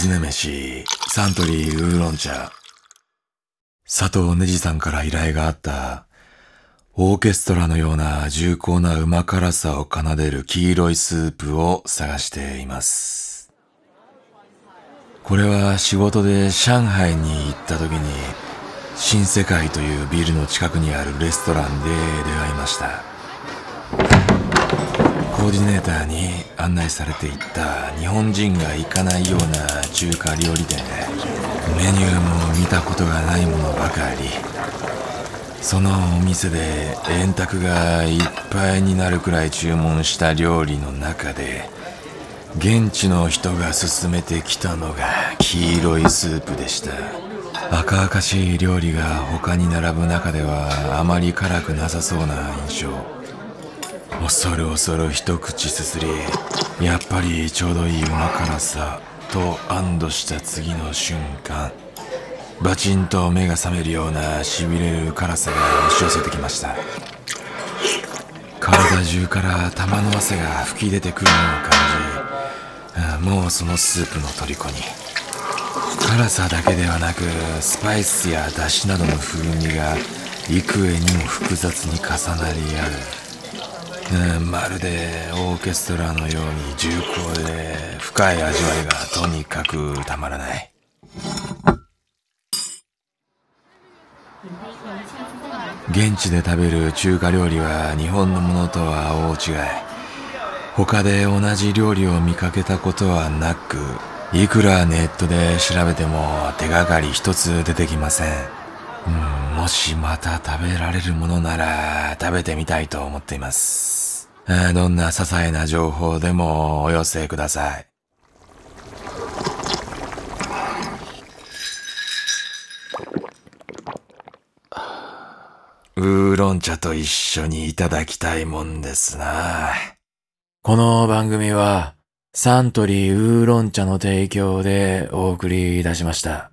尋ね飯、サントリーウーロン茶。佐藤ねじさんから依頼があった、オーケストラのような重厚な旨辛さを奏でる黄色いスープを探しています。これは仕事で上海に行った時に、新世界というビルの近くにあるレストランで出会いました。コーディネーターに案内されていった日本人が行かないような中華料理店でメニューも見たことがないものばかり。そのお店で円卓がいっぱいになるくらい注文した料理の中で現地の人が勧めてきたのが黄色いスープでした。赤々しい料理が他に並ぶ中ではあまり辛くなさそうな印象。恐る恐る一口すすりやっぱりちょうどいいうま辛さと安堵した次の瞬間。バチンと目が覚めるようなしびれる辛さが押し寄せてきました体中から玉の汗が吹き出てくるのを感じ。もうそのスープの虜に。辛さだけではなくスパイスや出汁などの風味が幾重にも複雑に重なり合う。うんまるでオーケストラのように重厚で深い味わいがとにかくたまらない。現地で食べる中華料理は日本のものとは大違い。他で同じ料理を見かけたことはなくいくらネットで調べても手がかり一つ出てきません。うんもしまた食べられるものなら食べてみたいと思っています。どんな些細な情報でもお寄せください。ウーロン茶と一緒にいただきたいもんですな。この番組はサントリーウーロン茶の提供でお送りいたしました。